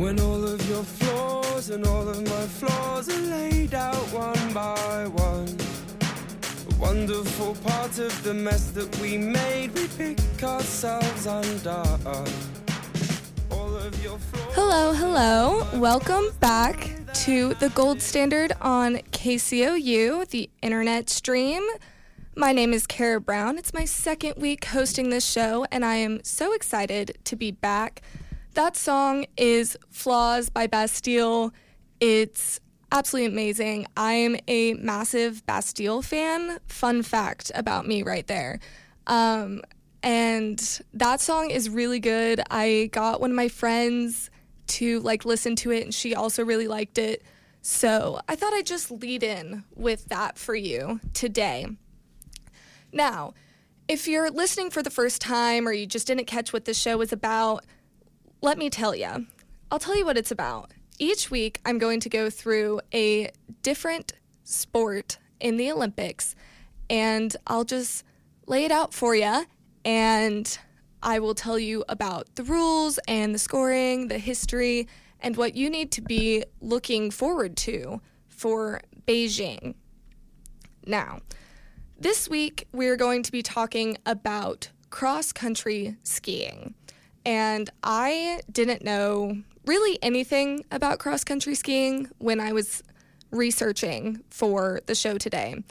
When all of your flaws and all of my flaws are laid out one by one. A wonderful part of the mess that we made, we pick ourselves undone. All of your flaws. Hello, hello. Welcome back to the gold standard on KCOU, the internet stream. My name is Cara Brown. It's my second week hosting this show, and I am so excited to be back. That song is Flaws by Bastille. It's absolutely amazing. I'm a massive Bastille fan. Fun fact about me right there. Um, and that song is really good. I got one of my friends to like listen to it and she also really liked it. So, I thought I'd just lead in with that for you today. Now, if you're listening for the first time or you just didn't catch what this show was about, let me tell you. I'll tell you what it's about. Each week, I'm going to go through a different sport in the Olympics and I'll just lay it out for you and I will tell you about the rules and the scoring, the history, and what you need to be looking forward to for Beijing. Now, this week we're going to be talking about cross country skiing. And I didn't know really anything about cross country skiing when I was researching for the show today.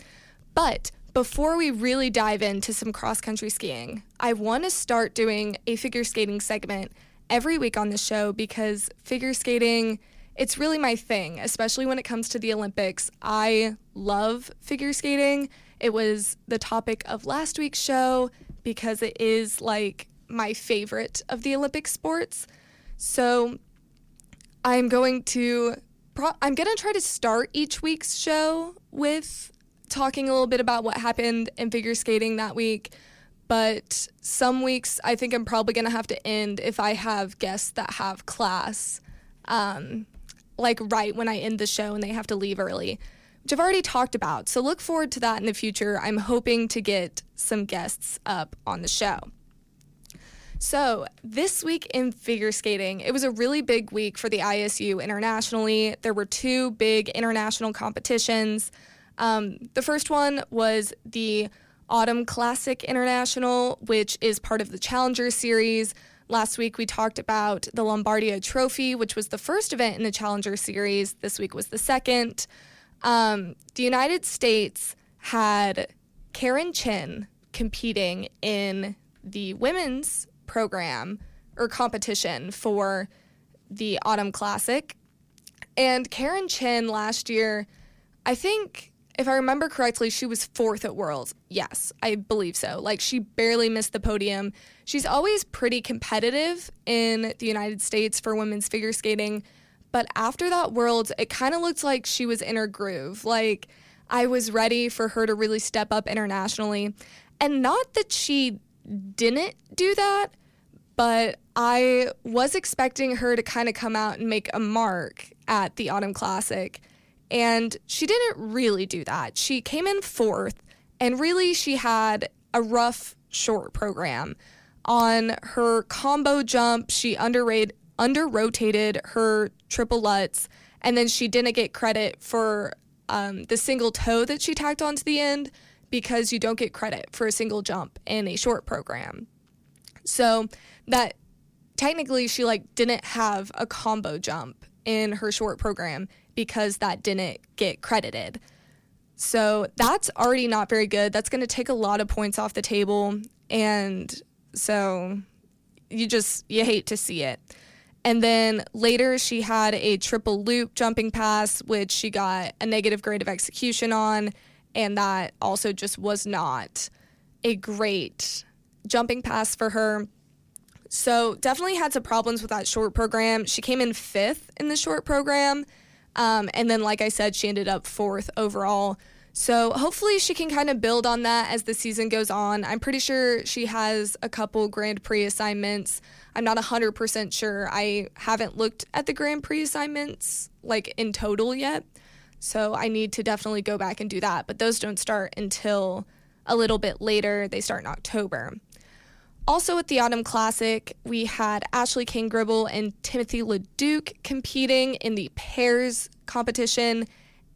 But before we really dive into some cross country skiing, I want to start doing a figure skating segment every week on the show because figure skating it's really my thing, especially when it comes to the Olympics. I love figure skating. It was the topic of last week's show because it is like my favorite of the Olympic sports. So I'm going to pro- I'm going to try to start each week's show with talking a little bit about what happened in figure skating that week. But some weeks I think I'm probably going to have to end if I have guests that have class. Um, like right when I end the show and they have to leave early, which I've already talked about. So look forward to that in the future. I'm hoping to get some guests up on the show. So, this week in figure skating, it was a really big week for the ISU internationally. There were two big international competitions. Um, the first one was the Autumn Classic International, which is part of the Challenger Series. Last week we talked about the Lombardia Trophy, which was the first event in the Challenger Series. This week was the second. Um, the United States had Karen Chen competing in the women's program or competition for the Autumn Classic. And Karen Chen last year, I think if I remember correctly, she was fourth at Worlds. Yes, I believe so. Like she barely missed the podium. She's always pretty competitive in the United States for women's figure skating. But after that Worlds, it kind of looked like she was in her groove. Like I was ready for her to really step up internationally. And not that she didn't do that, but I was expecting her to kind of come out and make a mark at the Autumn Classic. And she didn't really do that. She came in fourth, and really she had a rough short program. On her combo jump, she underrated, under rotated her triple lutz, and then she didn't get credit for um, the single toe that she tacked onto the end because you don't get credit for a single jump in a short program. So that technically she like didn't have a combo jump in her short program because that didn't get credited. So that's already not very good. That's going to take a lot of points off the table and so you just you hate to see it. And then later she had a triple loop jumping pass which she got a negative grade of execution on and that also just was not a great jumping pass for her. So definitely had some problems with that short program. She came in fifth in the short program. Um, and then, like I said, she ended up fourth overall. So hopefully she can kind of build on that as the season goes on. I'm pretty sure she has a couple Grand Prix assignments. I'm not 100% sure. I haven't looked at the Grand Prix assignments like in total yet. So I need to definitely go back and do that. But those don't start until a little bit later. They start in October. also at the Autumn Classic, we had Ashley Cain-Gribble and Timothy LeDuc competing in the pairs competition,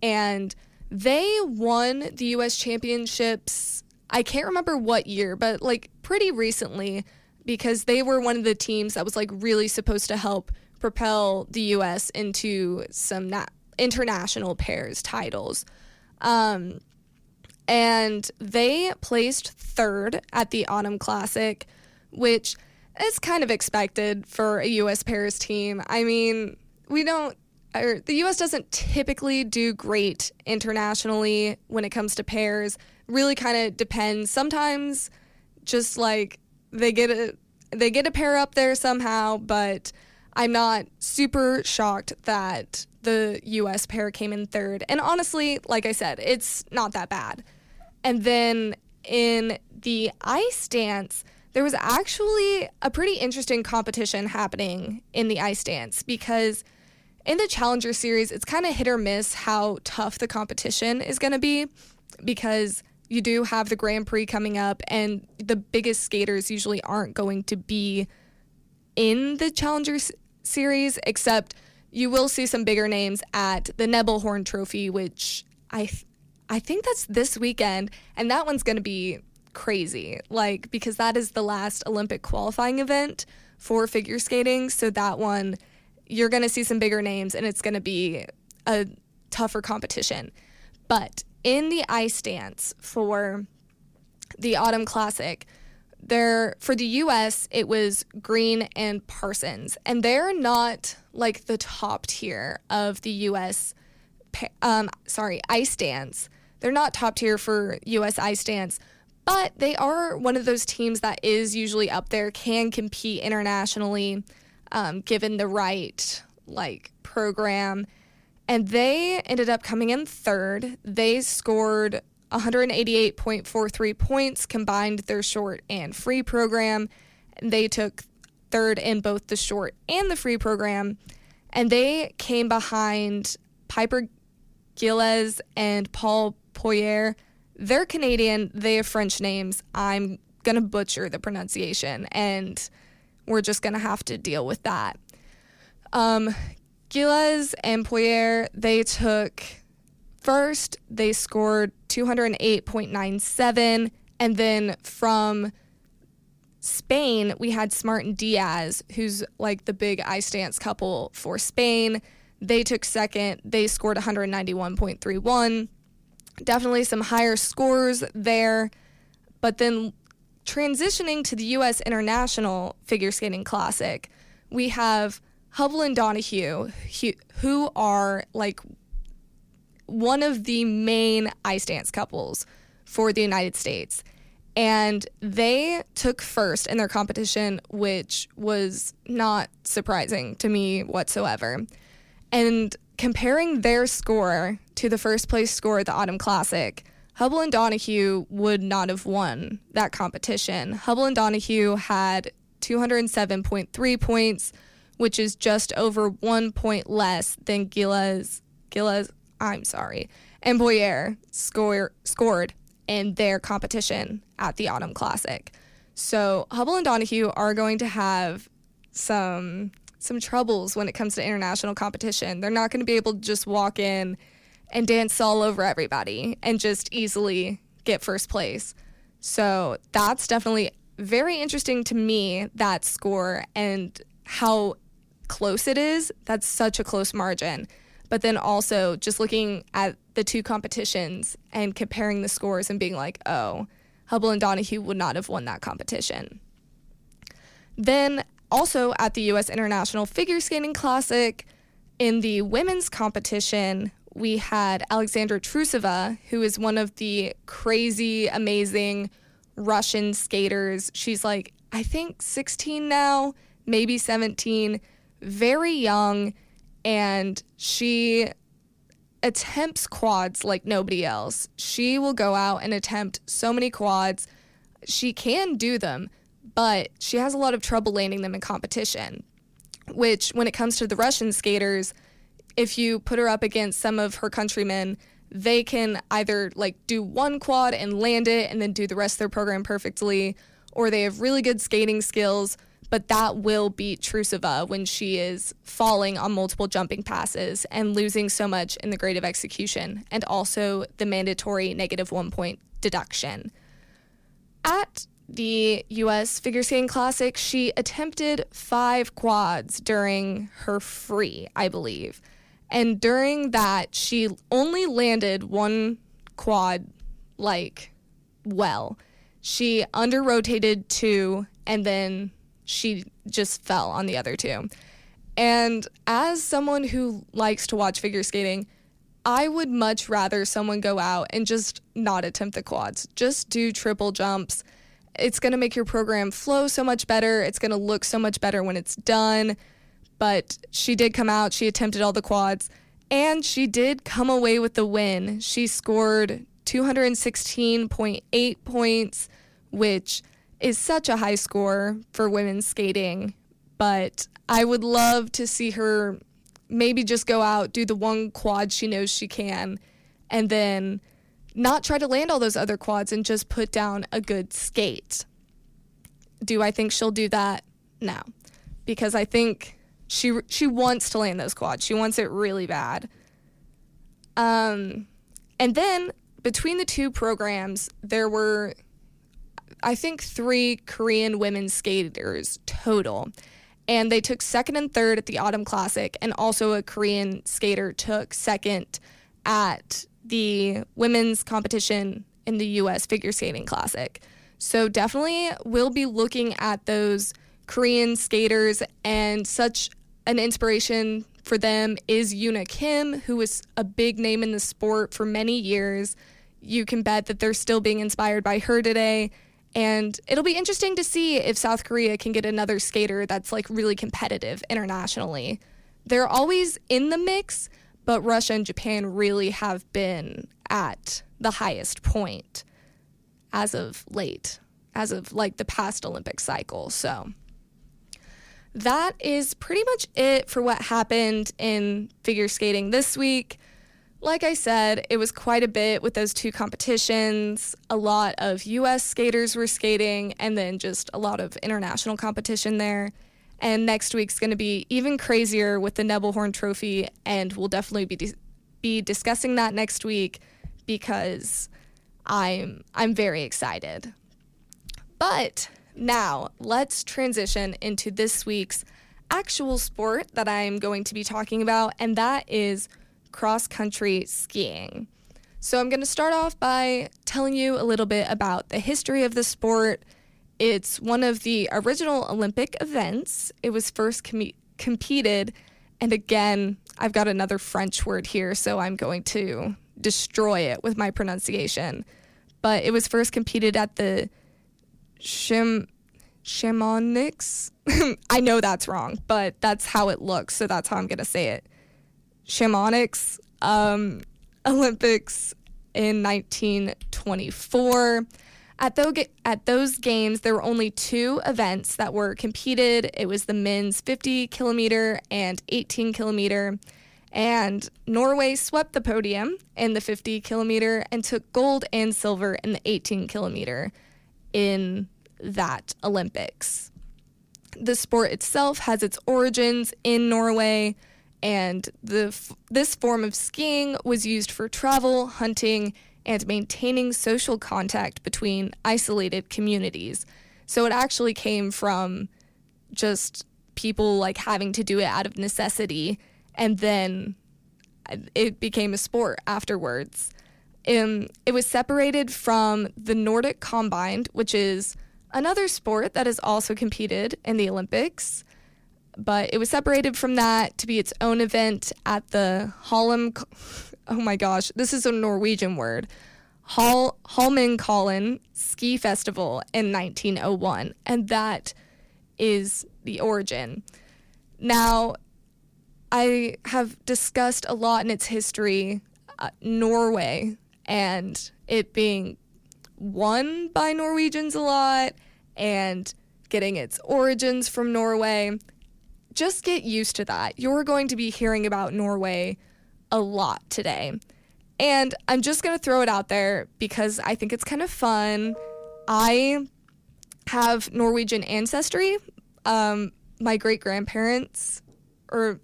and they won the U.S. championships. I can't remember what year, but like pretty recently, because they were one of the teams that was like really supposed to help propel the U.S. into some na- international pairs titles. Um, and they placed third at the Autumn Classic, which is kind of expected for a U.S. pairs team. I mean, we don't, or the U.S. doesn't typically do great internationally when it comes to pairs. Really, kind of depends. Sometimes, just like they get a they get a pair up there somehow, but I'm not super shocked that the US pair came in third. And honestly, like I said, it's not that bad. And then in the ice dance, there was actually a pretty interesting competition happening in the ice dance because in the Challenger Series, it's kind of hit or miss how tough the competition is going to be because you do have the Grand Prix coming up, and the biggest skaters usually aren't going to be in the Challenger Series, except you will see some bigger names at the Nebelhorn Trophy, which I th- I think that's this weekend, and that one's going to be crazy. Like because that is the last Olympic qualifying event for figure skating, so that one you're going to see some bigger names and it's going to be a tougher competition. But in the ice dance for the Autumn Classic, there for the US it was Green and Parsons and they're not like the top tier of the US um sorry ice dance they're not top tier for US ice dance but they are one of those teams that is usually up there can compete internationally um, given the right like program. And they ended up coming in third. They scored 188.43 points combined their short and free program. They took third in both the short and the free program, and they came behind Piper Gilles and Paul Poirier. They're Canadian, they have French names. I'm going to butcher the pronunciation, and we're just going to have to deal with that. Um, Gilles and Poirier, they took first, they scored 208.97. And then from Spain, we had Smart and Diaz, who's like the big ice dance couple for Spain. They took second. They scored 191.31. Definitely some higher scores there. But then transitioning to the U.S. International Figure Skating Classic, we have Hubbell and Donohue, who are like one of the main ice dance couples for the United States. And they took first in their competition, which was not surprising to me whatsoever. And comparing their score to the first place score at the Autumn Classic, Hubbell and Donohue would not have won that competition. Hubbell and Donohue had 207.3 points, which is just over one point less than Gilles, Gilles I'm sorry, and Boyer score, scored in their competition at the Autumn Classic. So Hubbell and Donohue are going to have some some troubles when it comes to international competition. They're not going to be able to just walk in and dance all over everybody and just easily get first place. So that's definitely very interesting to me that score and how close it is. That's such a close margin but then also just looking at the two competitions and comparing the scores and being like, oh, Hubbell and Donohue would not have won that competition. Then also at the U.S. International Figure Skating Classic, in the women's competition, we had Alexandra Trusova, who is one of the crazy, amazing Russian skaters. She's like, I think 16 now, maybe 17, very young and she attempts quads like nobody else. She will go out and attempt so many quads. She can do them, but she has a lot of trouble landing them in competition. Which, when it comes to the Russian skaters, if you put her up against some of her countrymen, they can either like do one quad and land it and then do the rest of their program perfectly, or they have really good skating skills, but that will beat Trusova when she is falling on multiple jumping passes and losing so much in the grade of execution and also the mandatory negative one point deduction. At the US Figure Skating Classic, she attempted five quads during her free, I believe. And during that, she only landed one quad like well. She under rotated two and then she just fell on the other two. And as someone who likes to watch figure skating, I would much rather someone go out and just not attempt the quads. Just do triple jumps. It's going to make your program flow so much better. It's going to look so much better when it's done. But she did come out, she attempted all the quads, and she did come away with the win. She scored 216.8 points, which is such a high score for women's skating. But I would love to see her maybe just go out, do the one quad she knows she can, and then not try to land all those other quads and just put down a good skate. Do I think she'll do that? No. Because I think she she wants to land those quads. She wants it really bad. Um and then between the two programs, there were I think 3 Korean women skaters total and they took second and third at the Autumn Classic, and also a Korean skater took second at the women's competition in the U.S. Figure Skating Classic. So definitely we'll be looking at those Korean skaters, and such an inspiration for them is Yuna Kim, who was a big name in the sport for many years. You can bet that they're still being inspired by her today and it'll be interesting to see if South Korea can get another skater that's like really competitive internationally. They're always in the mix, but Russia and Japan really have been at the highest point as of late, as of like the past Olympic cycle. So that is pretty much it for what happened in figure skating this week. Like I said, it was quite a bit with those two competitions. A lot of US skaters were skating, and then just a lot of international competition there. And next week's going to be even crazier with the Nebelhorn Trophy, and we'll definitely be be discussing that next week because I'm I'm very excited. But now let's transition into this week's actual sport that I'm going to be talking about, and that is cross country skiing. So, I'm going to start off by telling you a little bit about the history of the sport. It's one of the original Olympic events. It was first com- competed, and again, I've got another French word here, so I'm going to destroy it with my pronunciation. But it was first competed at the Shim Chamonix. I know that's wrong, but that's how it looks, so that's how I'm going to say it. Chamonix um, Olympics in 1924. At, at those games, there were only two events that were competed. It was the men's 50 kilometer and 18 kilometer. And Norway swept the podium in the 50 kilometer and took gold and silver in the 18 kilometer in that Olympics. The sport itself has its origins in Norway and the this form of skiing was used for travel, hunting, and maintaining social contact between isolated communities. So it actually came from just people like having to do it out of necessity and then it became a sport afterwards. Um, it was separated from the Nordic Combined, which is another sport that is also competed in the Olympics but it was separated from that to be its own event at the Holm. Oh my gosh, this is a Norwegian word. Hol- Holmenkollen Ski Festival in 1901, and that is the origin. Now, I have discussed a lot in its history uh, Norway and it being won by Norwegians a lot and getting its origins from Norway just get used to that. You're going to be hearing about Norway a lot today. And I'm just going to throw it out there because I think it's kind of fun. I have Norwegian ancestry. Um, my great grandparents, or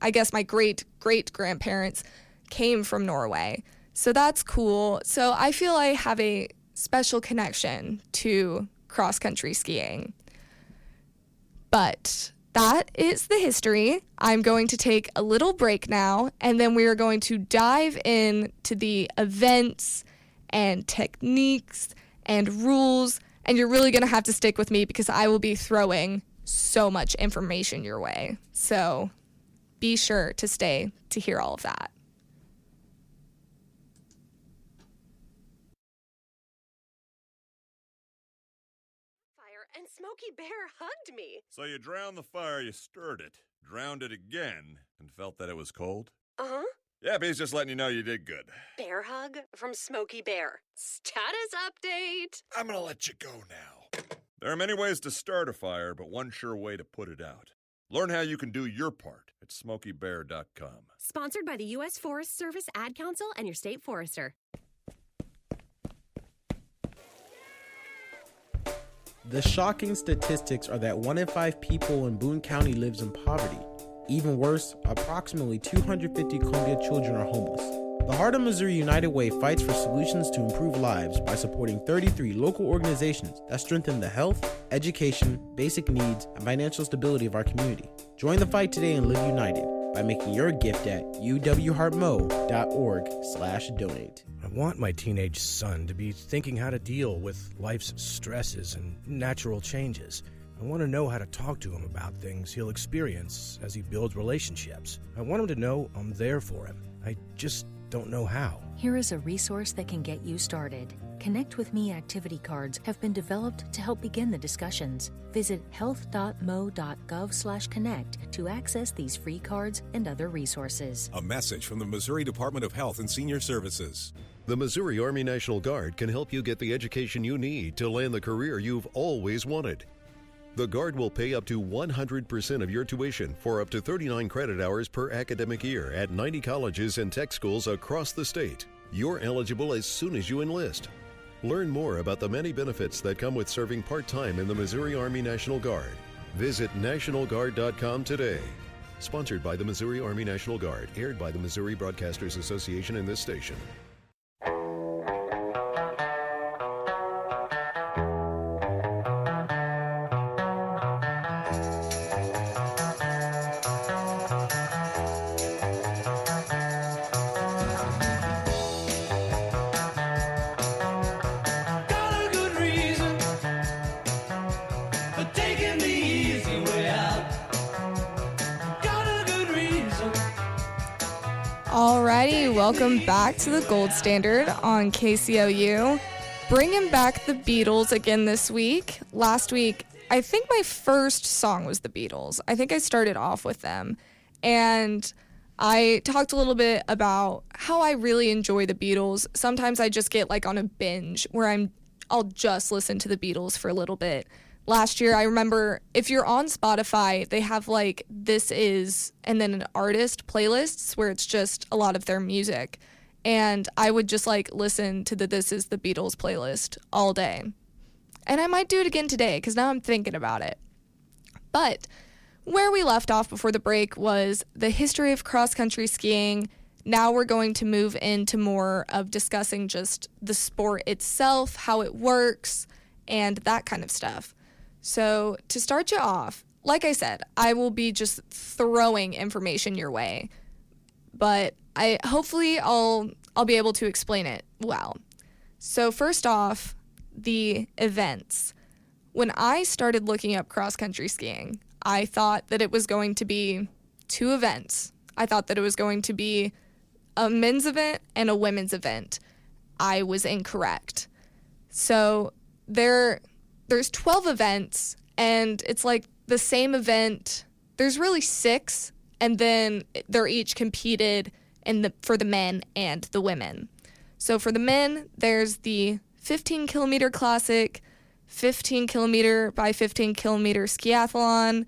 I guess my great great grandparents, came from Norway. So that's cool. So I feel I have a special connection to cross country skiing. But that is the history. I'm going to take a little break now, and then we are going to dive in to the events and techniques and rules. And you're really going to have to stick with me because I will be throwing so much information your way. So be sure to stay to hear all of that. and Smokey Bear hugged me. So you drowned the fire, you stirred it, drowned it again, and felt that it was cold? Uh huh. Yeah, he's just letting you know you did good. Bear hug from Smokey Bear. Status update. I'm gonna let you go now. There are many ways to start a fire, but one sure way to put it out. Learn how you can do your part at smokeybear.com. Sponsored by the U.S. Forest Service Ad Council and your state forester. The shocking statistics are that one in five people in Boone County lives in poverty. Even worse, approximately 250 Columbia children are homeless. The Heart of Missouri United Way fights for solutions to improve lives by supporting 33 local organizations that strengthen the health, education, basic needs, and financial stability of our community. Join the fight today and live united by making your gift at uwheartmo.org/donate. I want my teenage son to be thinking how to deal with life's stresses and natural changes. I want to know how to talk to him about things he'll experience as he builds relationships. I want him to know I'm there for him. I just don't know how. Here is a resource that can get you started. Connect with Me activity cards have been developed to help begin the discussions. Visit health.mo.gov/connect to access these free cards and other resources. A message from the Missouri Department of Health and Senior Services. The Missouri Army National Guard can help you get the education you need to land the career you've always wanted. The Guard will pay up to 100% of your tuition for up to 39 credit hours per academic year at 90 colleges and tech schools across the state. You're eligible as soon as you enlist. Learn more about the many benefits that come with serving part time in the Missouri Army National Guard. Visit NationalGuard.com today. Sponsored by the Missouri Army National Guard, aired by the Missouri Broadcasters Association and this station. Welcome back to the Gold Standard on KCOU. Bringing back the Beatles again this week. Last week, I think my first song was the Beatles. I think I started off with them. And I talked a little bit about how I really enjoy the Beatles. Sometimes I just get like on a binge where I'm I'll just listen to the Beatles for a little bit last year i remember if you're on spotify they have like this is and then an artist playlists where it's just a lot of their music. And i would just like listen to the this is the beatles playlist all day. And i might do it again today because now i'm thinking about it. But where we left off before the break was the history of cross country skiing. Now we're going to move into more of discussing just the sport itself how it works and that kind of stuff so, to start you off, like I said, I will be just throwing information your way. But I hopefully I'll I'll be able to explain it well. So, first off, the events. When I started looking up cross country skiing, I thought that it was going to be two events. I thought that it was going to be a men's event and a women's event. I was incorrect. So, there there's 12 events and it's like the same event. There's really six, and then they're each competed in the for the men and the women. So for the men, there's the 15 kilometer classic, 15 kilometer by 15 kilometer skiathlon,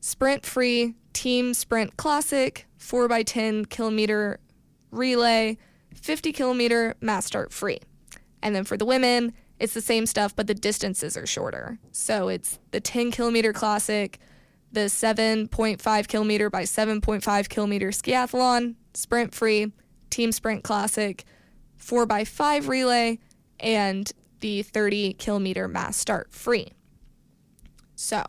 sprint free, team sprint classic, 4 by 10 kilometer relay, 50 kilometer mass start free. And then for the women, It's the same stuff, but the distances are shorter. So it's the 10 kilometer classic, the 7.5 kilometer by 7.5 kilometer skiathlon, sprint free, team sprint classic, 4 by 5 relay, and the 30 kilometer mass start free. So,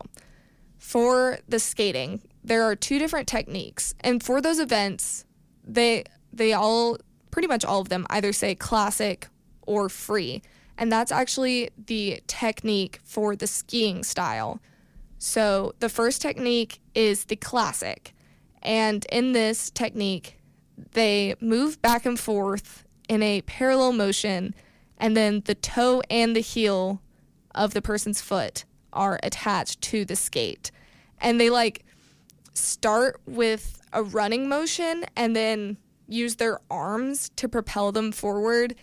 for the skating, there are two different techniques. And for those events, they they all pretty much all of them either say classic or free. And that's actually the technique for the skiing style. So the first technique is the classic. And in this technique, they move back and forth in a parallel motion, and then the toe and the heel of the person's foot are attached to the skate. And they like start with a running motion and then use their arms to propel them forward.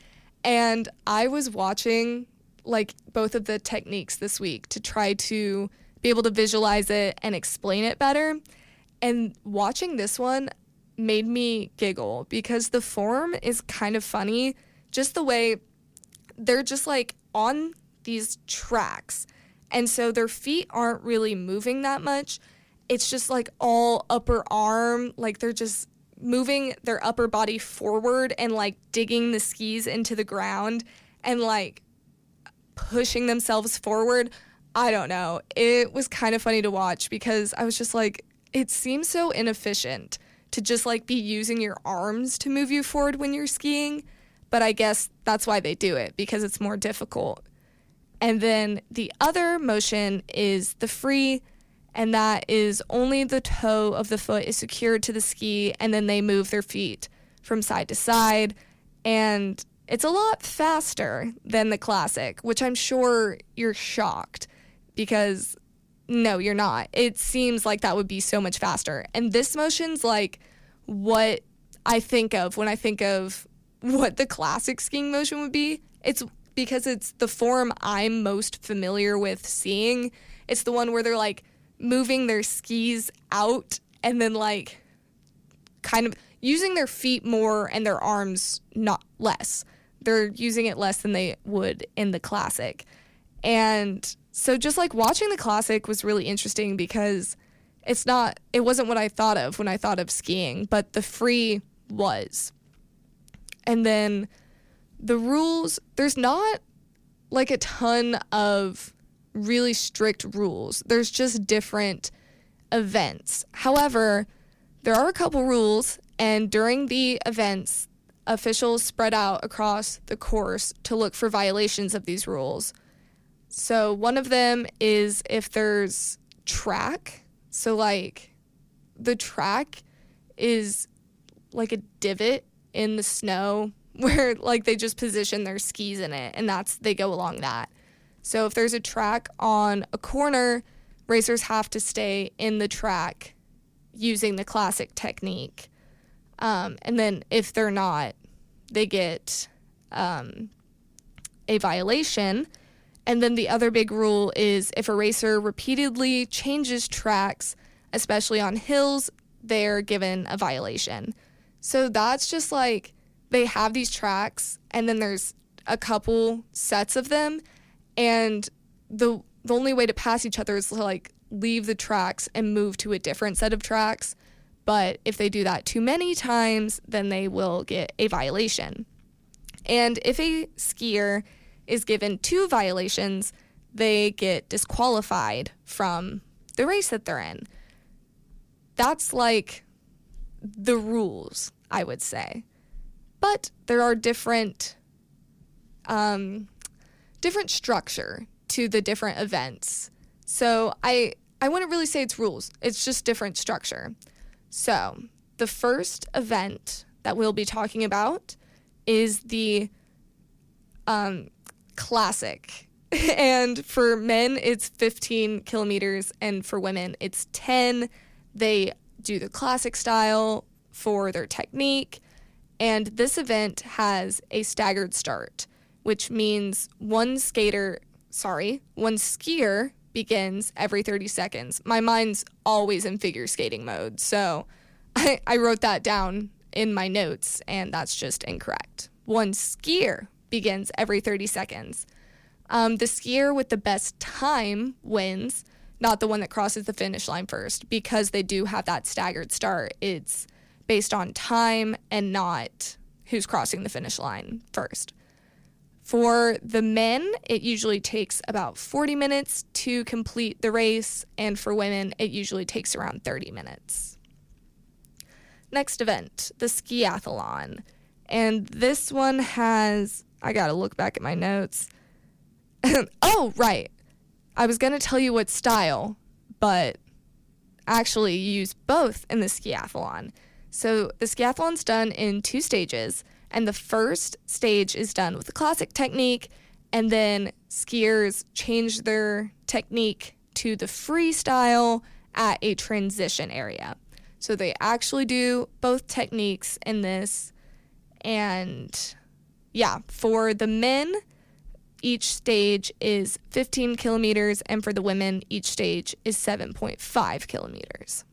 And I was watching like both of the techniques this week to try to be able to visualize it and explain it better. And watching this one made me giggle because the form is kind of funny. Just the way they're just like on these tracks. And so their feet aren't really moving that much. It's just like all upper arm, like they're just moving their upper body forward and like digging the skis into the ground and like pushing themselves forward. I don't know. It was kind of funny to watch because I was just like, it seems so inefficient to just like be using your arms to move you forward when you're skiing. But I guess that's why they do it because it's more difficult. And then the other motion is the free, and that is only the toe of the foot is secured to the ski, and then they move their feet from side to side. And it's a lot faster than the classic, which I'm sure you're shocked because no, you're not. It seems like that would be so much faster. And this motion's like what I think of when I think of what the classic skiing motion would be. It's because it's the form I'm most familiar with seeing. It's the one where they're like moving their skis out and then like kind of using their feet more and their arms not less. They're using it less than they would in the classic. And so just like watching the classic was really interesting because it's not it wasn't what I thought of when I thought of skiing, but the free was. And then the rules, there's not like a ton of really strict rules. There's just different events. However, there are a couple rules, and during the events, officials spread out across the course to look for violations of these rules. So, one of them is if there's track. So, like, the track is like a divot in the snow where like they just position their skis in it and that's they go along that. So if there's a track on a corner, racers have to stay in the track using the classic technique. Um, and then if they're not, they get um, a violation. And then the other big rule is if a racer repeatedly changes tracks, especially on hills, they're given a violation. So that's just like they have these tracks and then there's a couple sets of them and the the only way to pass each other is to like leave the tracks and move to a different set of tracks. But if they do that too many times then they will get a violation. And if a skier is given two violations they get disqualified from the race that they're in. That's like the rules i would say. But there are different um, different structure to the different events. So I I wouldn't really say it's rules. It's just different structure. So the first event that we'll be talking about is the um, classic. and for men, it's 15 kilometers, and for women, it's 10. They do the classic style for their technique. And this event has a staggered start, which means one skater, sorry, one skier begins every 30 seconds. My mind's always in figure skating mode. So I, I wrote that down in my notes, and that's just incorrect. One skier begins every 30 seconds. Um, the skier with the best time wins, not the one that crosses the finish line first, because they do have that staggered start. It's based on time and not who's crossing the finish line first. For the men, it usually takes about 40 minutes to complete the race, and for women, it usually takes around 30 minutes. Next event, the skiathlon. And this one has, I gotta look back at my notes. oh, right. I was gonna tell you what style, but actually you use both in the skiathlon. So the skiathlon's done in two stages. And the first stage is done with the classic technique, and then skiers change their technique to the freestyle at a transition area. So they actually do both techniques in this. And yeah, for the men, each stage is 15 kilometers, and for the women, each stage is 7.5 kilometers.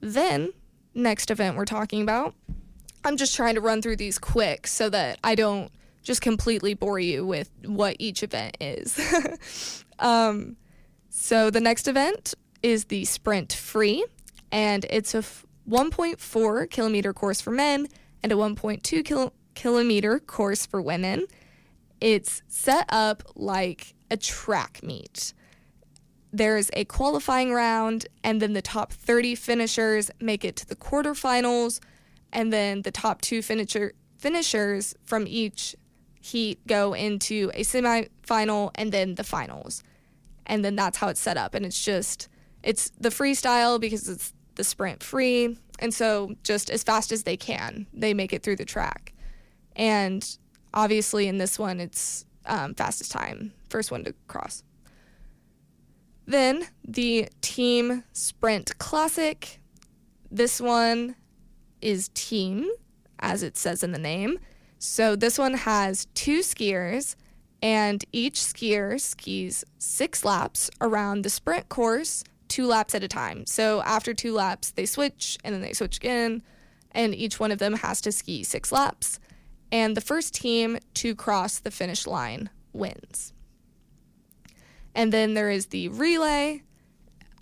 Then, next event we're talking about I'm just trying to run through these quick so that I don't just completely bore you with what each event is. um, so the next event is the Sprint Free, and it's a f- 1.4 kilometer course for men and a 1.2 kil- kilometer course for women. It's set up like a track meet. There's a qualifying round, and then the top 30 finishers make it to the quarterfinals and then the top two finisher finishers from each heat go into a semifinal and then the finals. And then that's how it's set up. And it's just it's the freestyle because it's the sprint free. And so just as fast as they can, they make it through the track. And obviously in this one it's um, fastest time, first one to cross. Then the team sprint classic. This one is team, as it says in the name. So this one has two skiers, and each skier skis six laps around the sprint course, two laps at a time. So after two laps, they switch and then they switch again, and each one of them has to ski six laps. And the first team to cross the finish line wins. And then there is the relay.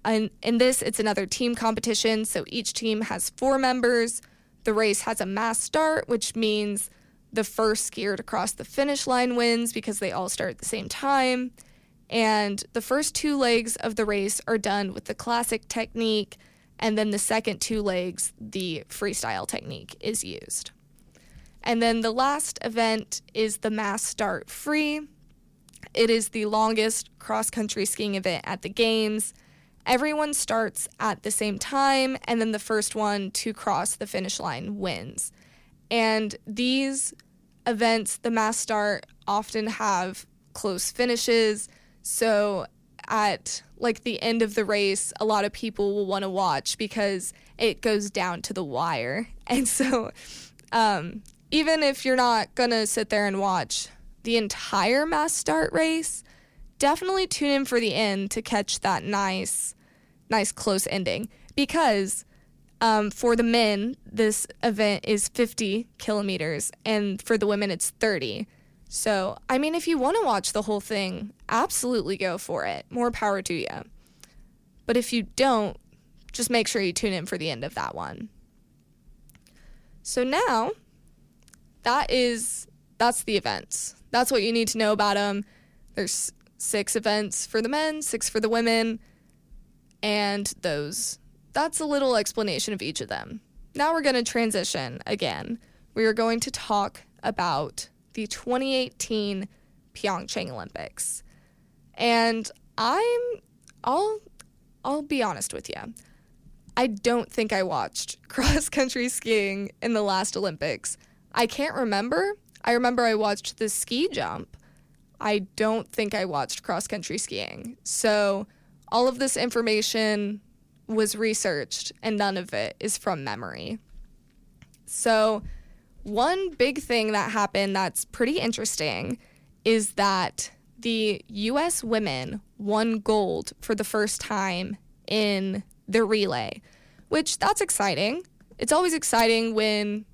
And in this, it's another team competition. So each team has four members the race has a mass start, which means the first skier to cross the finish line wins because they all start at the same time. And the first two legs of the race are done with the classic technique, and then the second two legs, the freestyle technique, is used. And then the last event is the mass start free. It is the longest cross country skiing event at the Games everyone starts at the same time, and then the first one to cross the finish line wins. And these events, the mass start, often have close finishes. So at like the end of the race, a lot of people will want to watch because it goes down to the wire. And so, um, even if you're not gonna sit there and watch the entire mass start race, definitely tune in for the end to catch that nice, nice close ending. Because um, for the men, this event is 50 kilometers, and for the women, it's 30. So, I mean, if you want to watch the whole thing, absolutely go for it. More power to you. But if you don't, just make sure you tune in for the end of that one. So now, that is that's the events. That's what you need to know about them. There's six events for the men, six for the women, and those. That's a little explanation of each of them. Now we're going to transition again. We are going to talk about the 2018 Pyeongchang Olympics. And I'm I'll I'll be honest with you. I don't think I watched cross country skiing in the last Olympics. I can't remember. I remember I watched the ski jump, I don't think I watched cross country skiing. So all of this information was researched and none of it is from memory. So, one big thing that happened that's pretty interesting is that the US women won gold for the first time in the relay, which that's exciting. It's always exciting when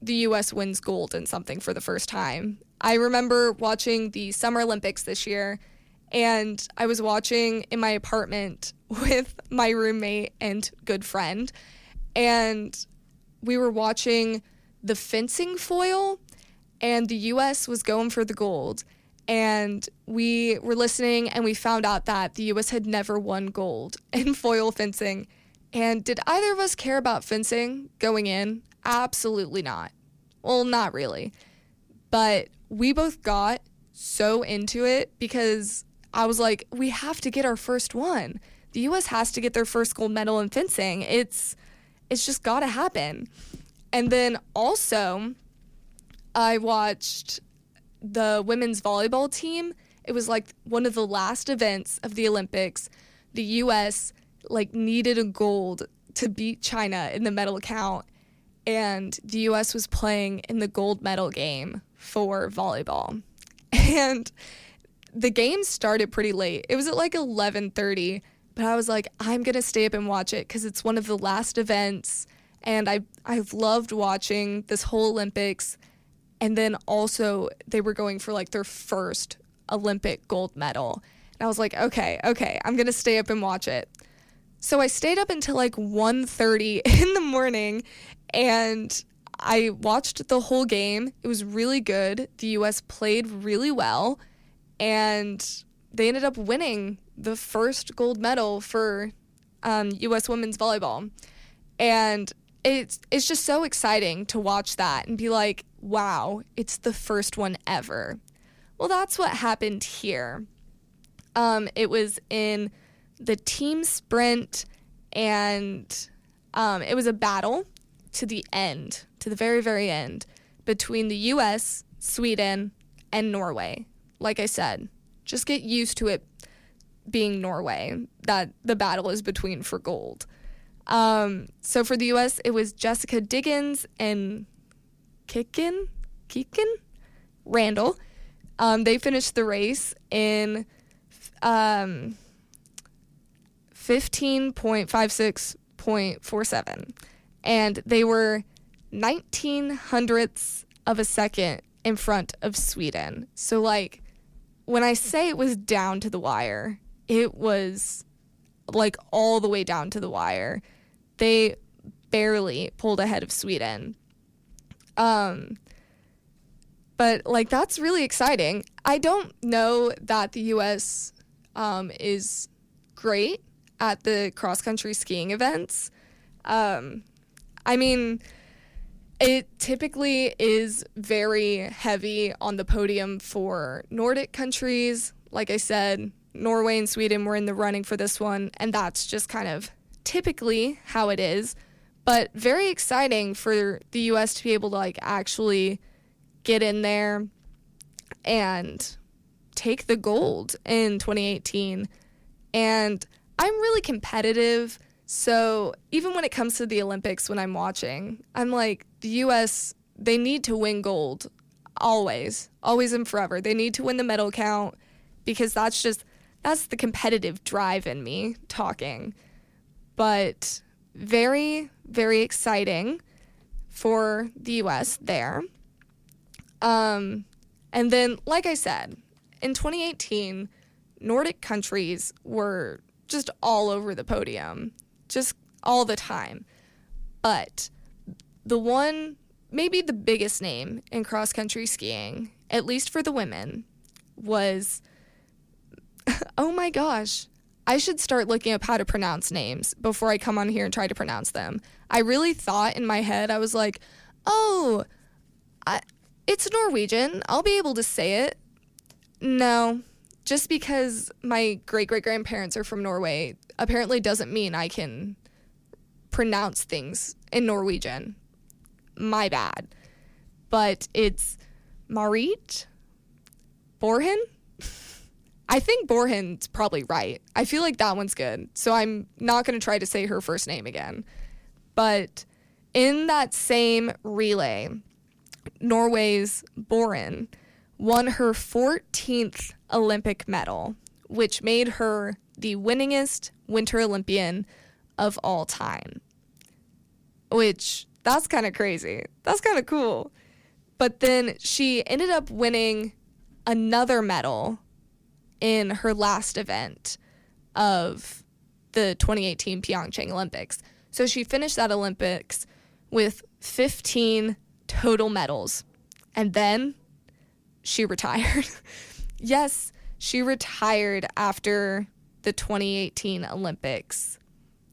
the US wins gold in something for the first time I remember watching the Summer Olympics this year, and I was watching in my apartment with my roommate and good friend, and we were watching the fencing foil, and the US was going for the gold. And we were listening, and we found out that the US had never won gold in foil fencing. And did either of us care about fencing going in? Absolutely not. Well, not really. But we both got so into it because I was like, we have to get our first one. The US has to get their first gold medal in fencing. It's it's just got to happen. And then also I watched the women's volleyball team. It was like one of the last events of the Olympics. The US like needed a gold to beat China in the medal count and the US was playing in the gold medal game for volleyball. And the game started pretty late. It was at like 11:30, but I was like I'm going to stay up and watch it cuz it's one of the last events and I I've loved watching this whole Olympics and then also they were going for like their first Olympic gold medal. And I was like, "Okay, okay, I'm going to stay up and watch it." So I stayed up until like 1:30 in the morning and I watched the whole game. It was really good. The US played really well and they ended up winning the first gold medal for um, US women's volleyball. And it's it's just so exciting to watch that and be like, wow, it's the first one ever. Well, that's what happened here. Um, it was in the team sprint, and um, it was a battle to the end, to the very, very end, between the US, Sweden, and Norway. Like I said, just get used to it being Norway that the battle is between for gold. Um, so for the US, it was Jessica Diggins and Kikkan, Kikkan, Randall. Um, they finished the race in um, 15.56.47 and they were 19 hundredths of a second in front of Sweden. So, like, when I say it was down to the wire, it was like all the way down to the wire. They barely pulled ahead of Sweden. Um, but like that's really exciting. I don't know that the U.S. Um, is great at the cross country skiing events. Um, I mean, it typically is very heavy on the podium for Nordic countries. Like I said, Norway and Sweden were in the running for this one, and that's just kind of typically how it is. But very exciting for the US to be able to like actually get in there and take the gold in 2018. And I'm really competitive. So even when it comes to the Olympics, when I'm watching, I'm like, the US, they need to win gold always, always and forever. They need to win the medal count because that's just, that's the competitive drive in me talking. But very, very exciting for the US there. Um, and then, like I said, in 2018, Nordic countries were just all over the podium just all the time. But the one, maybe the biggest name in cross country skiing, at least for the women, was oh my gosh. I should start looking up how to pronounce names before I come on here and try to pronounce them. I really thought in my head, I was like, oh, I, it's Norwegian. I'll be able to say it. No, just because my great great grandparents are from Norway apparently doesn't mean I can pronounce things in Norwegian. My bad. But it's Marit Borhen. I think Borhen's probably right. I feel like that one's good. So I'm not going to try to say her first name again. But in that same relay, Norway's Boren won her 14th Olympic medal, which made her the winningest Winter Olympian of all time. Which, that's kind of crazy. That's kind of cool. But then she ended up winning another medal in her last event of the 2018 Pyeongchang Olympics. So she finished that Olympics with 15 total medals. And then she retired. yes, she retired after the 2018 Olympics.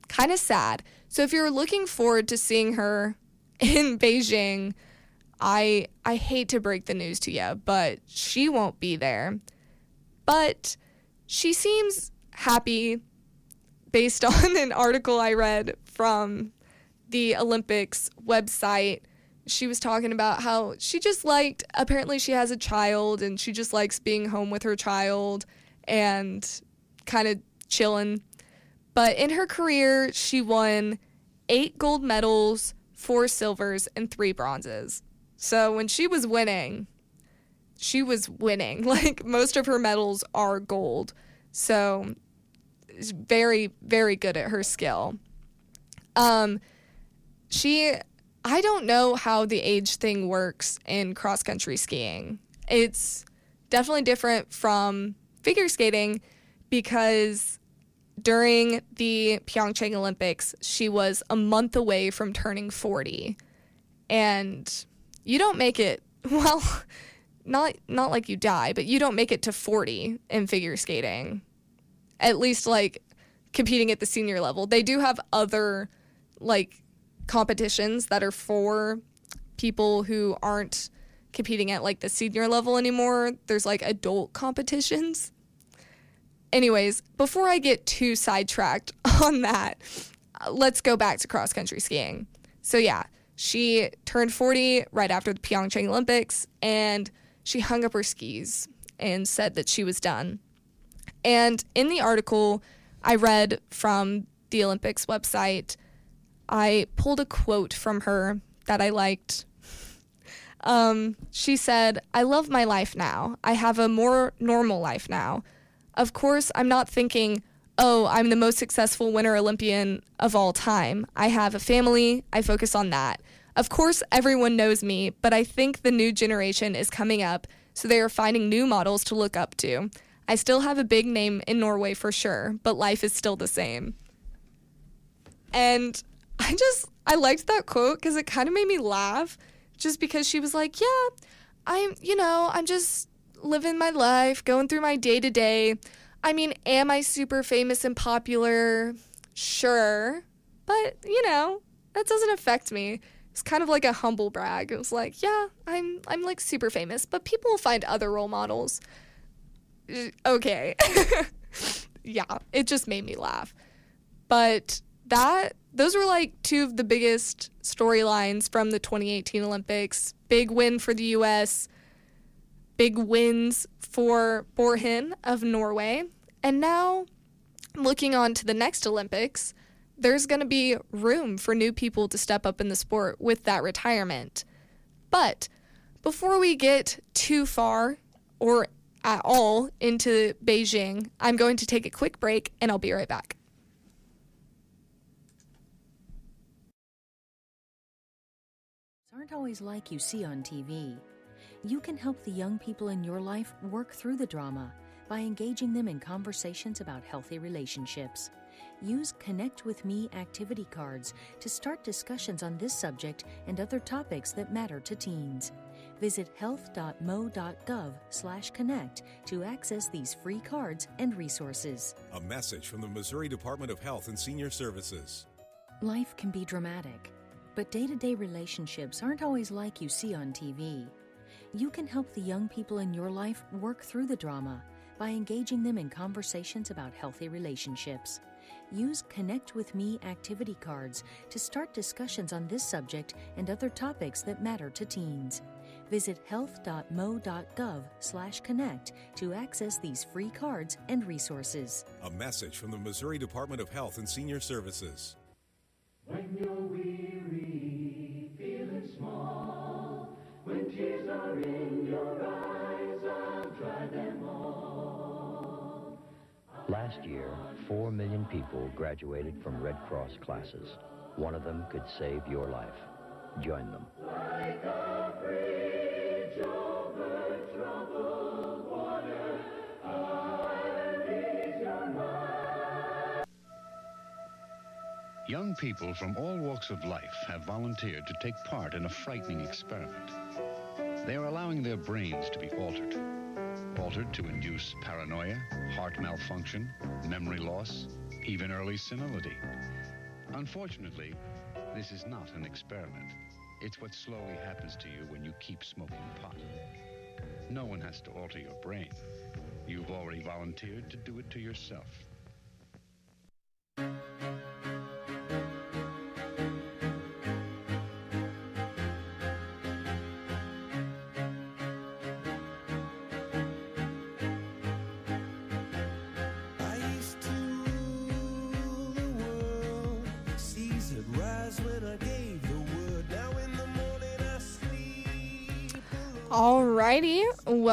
Kind of sad. So if you're looking forward to seeing her in Beijing, I I hate to break the news to you, but she won't be there. But she seems happy based on an article I read from the Olympics website. She was talking about how she just liked, apparently, she has a child and she just likes being home with her child and kind of chilling. But in her career, she won eight gold medals, four silvers, and three bronzes. So when she was winning, she was winning. Like most of her medals are gold. So very, very good at her skill. Um, she, I don't know how the age thing works in cross country skiing. It's definitely different from figure skating because during the Pyeongchang Olympics, she was a month away from turning 40. And you don't make it, well, not not like you die, but you don't make it to 40 in figure skating at least like competing at the senior level. They do have other like competitions that are for people who aren't competing at like the senior level anymore. There's like adult competitions. Anyways, before I get too sidetracked on that, let's go back to cross country skiing. So, yeah, she turned 40 right after the Pyeongchang Olympics and she hung up her skis and said that she was done. And in the article I read from the Olympics website, I pulled a quote from her that I liked. Um, she said, I love my life now. I have a more normal life now. Of course, I'm not thinking, oh, I'm the most successful Winter Olympian of all time. I have a family, I focus on that. Of course, everyone knows me, but I think the new generation is coming up, so they are finding new models to look up to. I still have a big name in Norway for sure, but life is still the same. And I just, I liked that quote because it kind of made me laugh just because she was like, yeah, I'm, you know, I'm just living my life, going through my day to day. I mean, am I super famous and popular? Sure. But, you know, that doesn't affect me. It's kind of like a humble brag. It was like, yeah, I'm I'm like super famous, but people will find other role models okay. yeah, it just made me laugh. But that those were like two of the biggest storylines from the 2018 Olympics. Big win for the US, big wins for Borgen of Norway. And now looking on to the next Olympics, there's going to be room for new people to step up in the sport with that retirement. But before we get too far or at all into Beijing. I'm going to take a quick break and I'll be right back. Aren't always like you see on TV. You can help the young people in your life work through the drama by engaging them in conversations about healthy relationships. Use Connect with Me activity cards to start discussions on this subject and other topics that matter to teens. Visit health.mo.gov/connect to access these free cards and resources. A message from the Missouri Department of Health and Senior Services. Life can be dramatic, but day-to-day relationships aren't always like you see on TV. You can help the young people in your life work through the drama by engaging them in conversations about healthy relationships. Use Connect with Me activity cards to start discussions on this subject and other topics that matter to teens. Visit health.mo.gov/connect to access these free cards and resources. A message from the Missouri Department of Health and Senior Services. are in your eyes, I'll dry them all. Last year, four million people graduated from Red Cross classes. One of them could save your life. Join them. Like a bridge over troubled water, Young people from all walks of life have volunteered to take part in a frightening experiment. They are allowing their brains to be altered. Altered to induce paranoia, heart malfunction, memory loss, even early senility. Unfortunately, this is not an experiment. It's what slowly happens to you when you keep smoking pot. No one has to alter your brain. You've already volunteered to do it to yourself.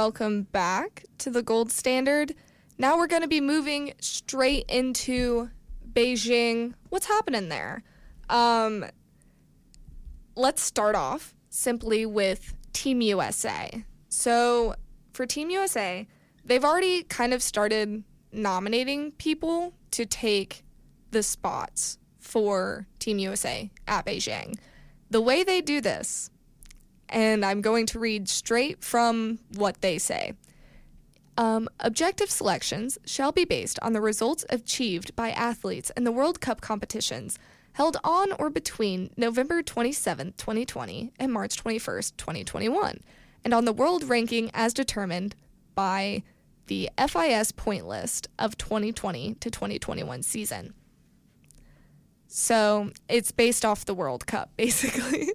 Welcome back to the gold standard. Now we're going to be moving straight into Beijing. What's happening there? Um, let's start off simply with Team USA. So, for Team USA, they've already kind of started nominating people to take the spots for Team USA at Beijing. The way they do this and I'm going to read straight from what they say. Um, objective selections shall be based on the results achieved by athletes in the World Cup competitions held on or between November 27, 2020 and March 21, 2021, and on the world ranking as determined by the FIS point list of 2020 to 2021 season. So it's based off the World Cup, basically.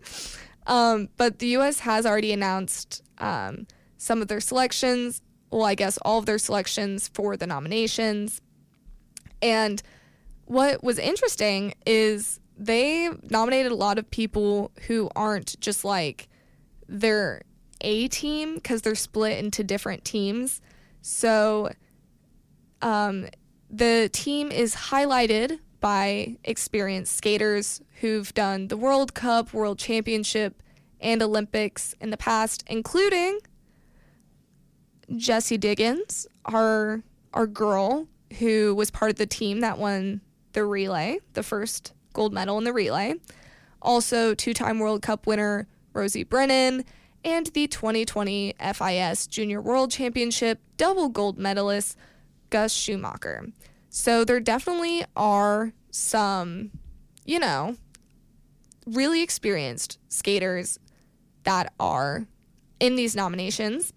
Um, but the U.S. has already announced um, some of their selections. Well, I guess all of their selections for the nominations. And what was interesting is they nominated a lot of people who aren't just like their A team because they're split into different teams. So um, the team is highlighted by experienced skaters who've done the World Cup, World Championship, and Olympics in the past, including Jesse Diggins, our our girl who was part of the team that won the relay, the first gold medal in the relay. Also, two-time World Cup winner Rosie Brennan and the 2020 FIS Junior World Championship double gold medalist Gus Schumacher. So there definitely are some, you know, really experienced skaters that are in these nominations,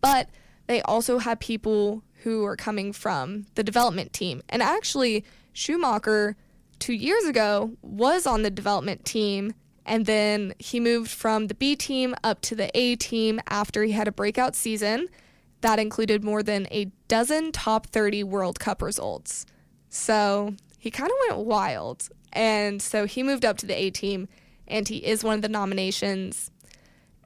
but they also have people who are coming from the development team. And actually, Schumacher, two years ago, was on the development team, and then he moved from the B team up to the A team after he had a breakout season that included more than a dozen top 30 World Cup results. So he kind of went wild. And so he moved up to the A team, and he is one of the nominations.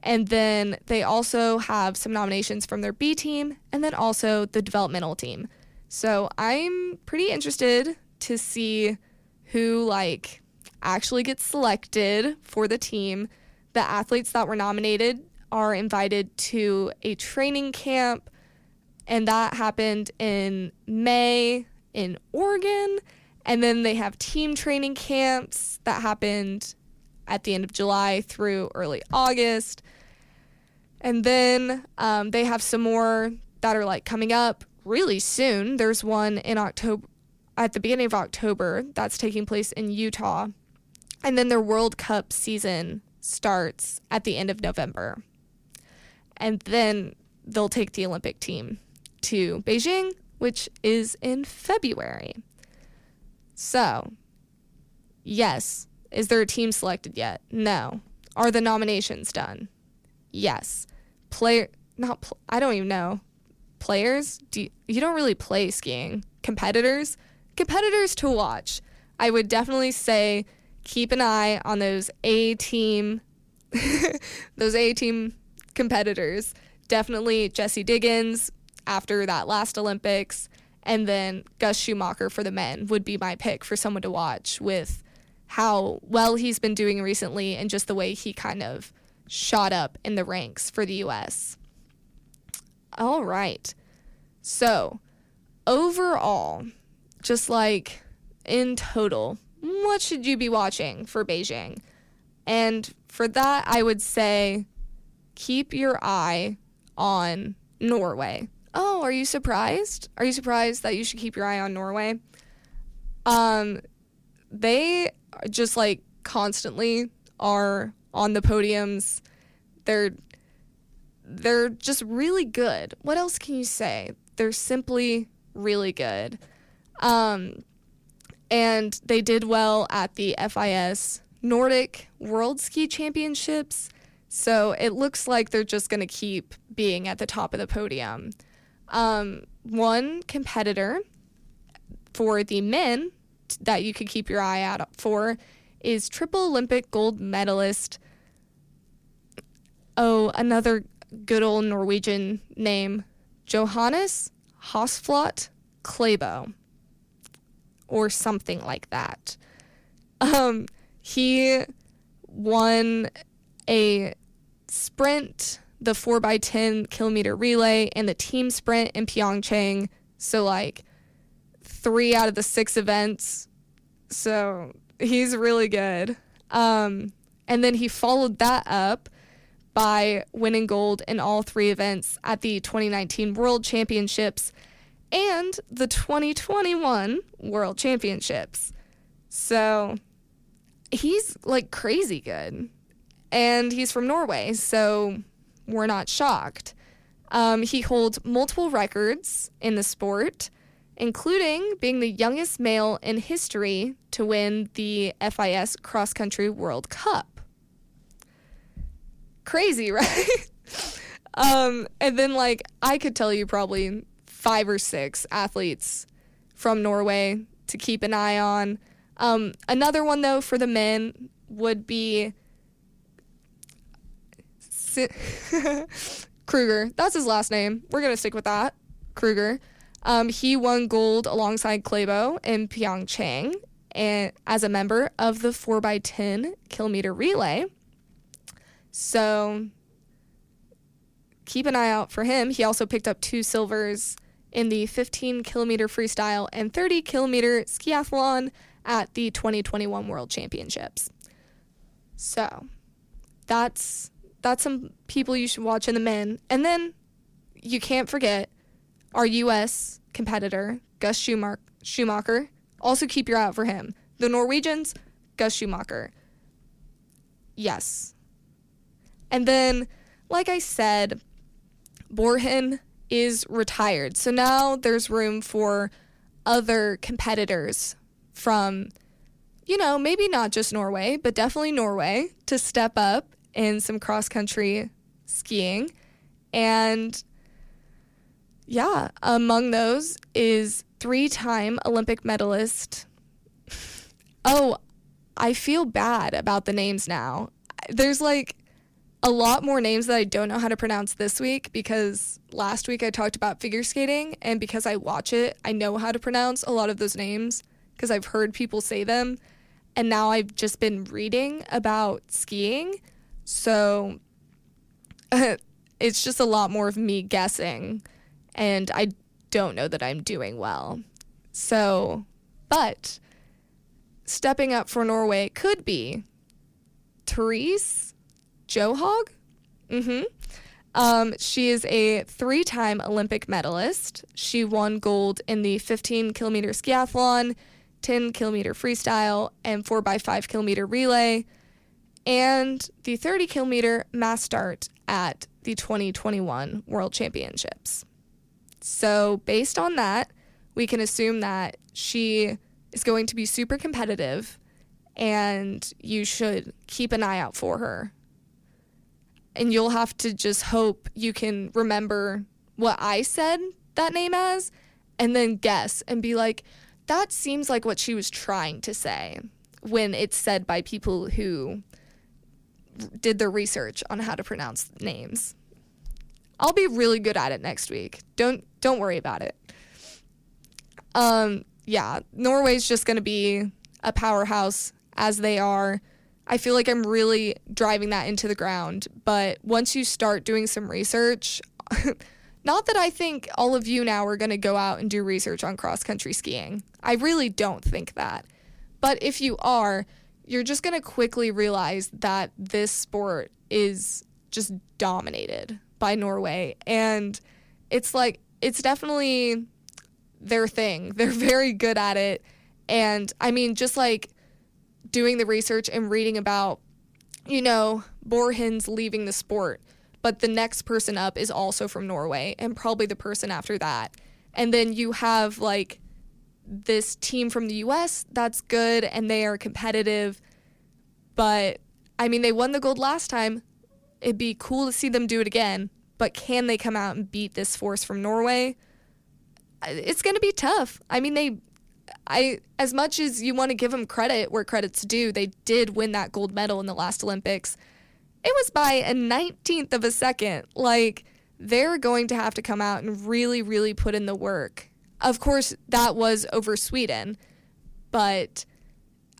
And then they also have some nominations from their B team and then also the developmental team. So I'm pretty interested to see who like actually gets selected for the team. The athletes that were nominated are invited to a training camp and that happened in May in Oregon. And then they have team training camps that happened at the end of July through early August. And then um, they have some more that are like coming up really soon. There's one in October, at the beginning of October, that's taking place in Utah. And then their World Cup season starts at the end of November. And then they'll take the Olympic team to Beijing, which is in February. So, yes. Is there a team selected yet? No. Are the nominations done? Yes. Player, not, pl- I don't even know. Players? Do you, you don't really play skiing. Competitors? Competitors to watch. I would definitely say keep an eye on those A team, those A team competitors. Definitely Jesse Diggins after that last Olympics, and then Gus Schumacher for the men would be my pick for someone to watch with how well he's been doing recently and just the way he kind of shot up in the ranks for the US. All right. So, overall, just like in total, what should you be watching for Beijing? And for that, I would say keep your eye on Norway. Oh, are you surprised? Are you surprised that you should keep your eye on Norway? Um, they just like constantly are on the podiums. They're they're just really good. What else can you say? They're simply really good. Um, and they did well at the FIS Nordic World Ski Championships. So it looks like they're just going to keep being at the top of the podium. Um, one competitor for the men that you could keep your eye out for is triple Olympic gold medalist. Oh, another good old Norwegian name, Johannes Hosflot Klæbo, or something like that. Um, he won a sprint, the 4x10 kilometer relay, and the team sprint in Pyeongchang. So, like, three out of the six events. So, he's really good. Um, and then he followed that up by winning gold in all three events at the 2019 World Championships and the 2021 World Championships. So he's like crazy good. And he's from Norway, so we're not shocked. Um, he holds multiple records in the sport, including being the youngest male in history to win the FIS Cross Country World Cup. Crazy, right? um, and then, like, I could tell you probably five or six athletes from Norway to keep an eye on. Um, another one, though, for the men would be Kruger. That's his last name. We're going to stick with that. Kruger. Um, he won gold alongside Klæbo in Pyeongchang and as a member of the 4x10 kilometer relay. So keep an eye out for him. He also picked up two silvers in the 15 kilometer freestyle and 30 kilometer skiathlon at the 2021 World Championships. So that's that's some people you should watch in the men. And then you can't forget our U.S. competitor, Gus Schumacher. Schumacher. Also keep your eye out for him. The Norwegians, Gus Schumacher. Yes. And then, like I said, Borgen is retired. So now there's room for other competitors from, you know, maybe not just Norway, but definitely Norway to step up in some cross country skiing. And yeah, among those is three time Olympic medalist. Oh, I feel bad about the names now. There's like a lot more names that I don't know how to pronounce this week because last week I talked about figure skating, and because I watch it, I know how to pronounce a lot of those names because I've heard people say them. And now I've just been reading about skiing. So it's just a lot more of me guessing, and I don't know that I'm doing well. So, but stepping up for Norway could be Therese Johaug. Mm-hmm. Um, she is a three time Olympic medalist. She won gold in the 15 kilometer skiathlon, 10 kilometer freestyle, and 4x5 kilometer relay, and the 30 kilometer mass start at the 2021 World Championships. So, based on that, we can assume that she is going to be super competitive and you should keep an eye out for her and you'll have to just hope you can remember what I said that name as and then guess and be like, that seems like what she was trying to say when it's said by people who did their research on how to pronounce names. I'll be really good at it next week. Don't don't worry about it. Um yeah, Norway's just going to be a powerhouse as they are. I feel like I'm really driving that into the ground. But once you start doing some research, not that I think all of you now are going to go out and do research on cross country skiing. I really don't think that. But if you are, you're just going to quickly realize that this sport is just dominated by Norway. And it's like, it's definitely their thing. They're very good at it. And I mean, just like doing the research and reading about, you know, Borhen's leaving the sport, but the next person up is also from Norway and probably the person after that. And then you have like this team from the US that's good and they are competitive. But I mean, they won the gold last time. It'd be cool to see them do it again. But can they come out and beat this force from Norway? It's going to be tough. I mean, they I as much as you want to give them credit where credit's due, they did win that gold medal in the last Olympics. It was by a 19th of a second. Like they're going to have to come out and really really put in the work. Of course, that was over Sweden, but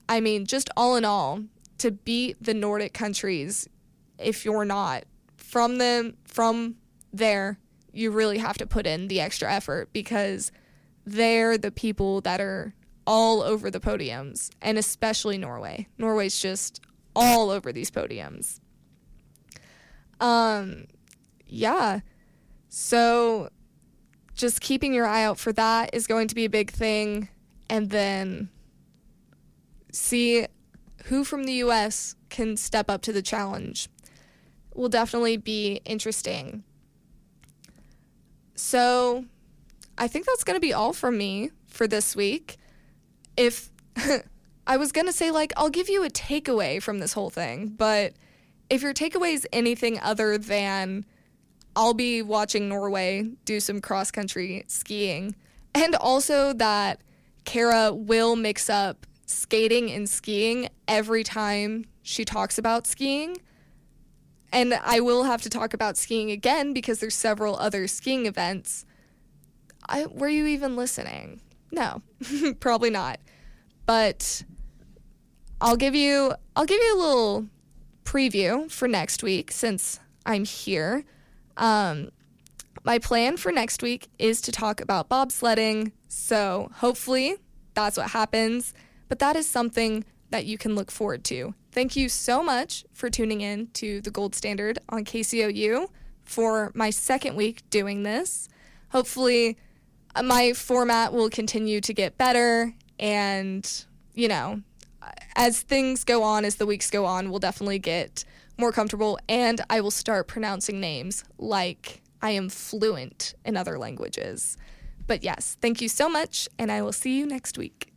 I mean, just all in all, to beat the Nordic countries if you're not from them from there, you really have to put in the extra effort because they're the people that are all over the podiums, and especially Norway. Norway's just all over these podiums. Um, yeah. So just keeping your eye out for that is going to be a big thing. And then see who from the US can step up to the challenge. Will definitely be interesting. So I think that's going to be all from me for this week. If I was going to say, like, I'll give you a takeaway from this whole thing, but if your takeaway is anything other than I'll be watching Norway do some cross country skiing, and also that Cara will mix up skating and skiing every time she talks about skiing. And I will have to talk about skiing again because there's several other skiing events. I, were you even listening? No, probably not. But I'll give you I'll give you a little preview for next week since I'm here. Um, my plan for next week is to talk about bobsledding. So hopefully that's what happens. But that is something that you can look forward to. Thank you so much for tuning in to the Gold Standard on KCOU for my second week doing this. Hopefully, uh, my format will continue to get better and you know as things go on as the weeks go on we'll definitely get more comfortable and i will start pronouncing names like i am fluent in other languages. But yes thank you so much and i will see you next week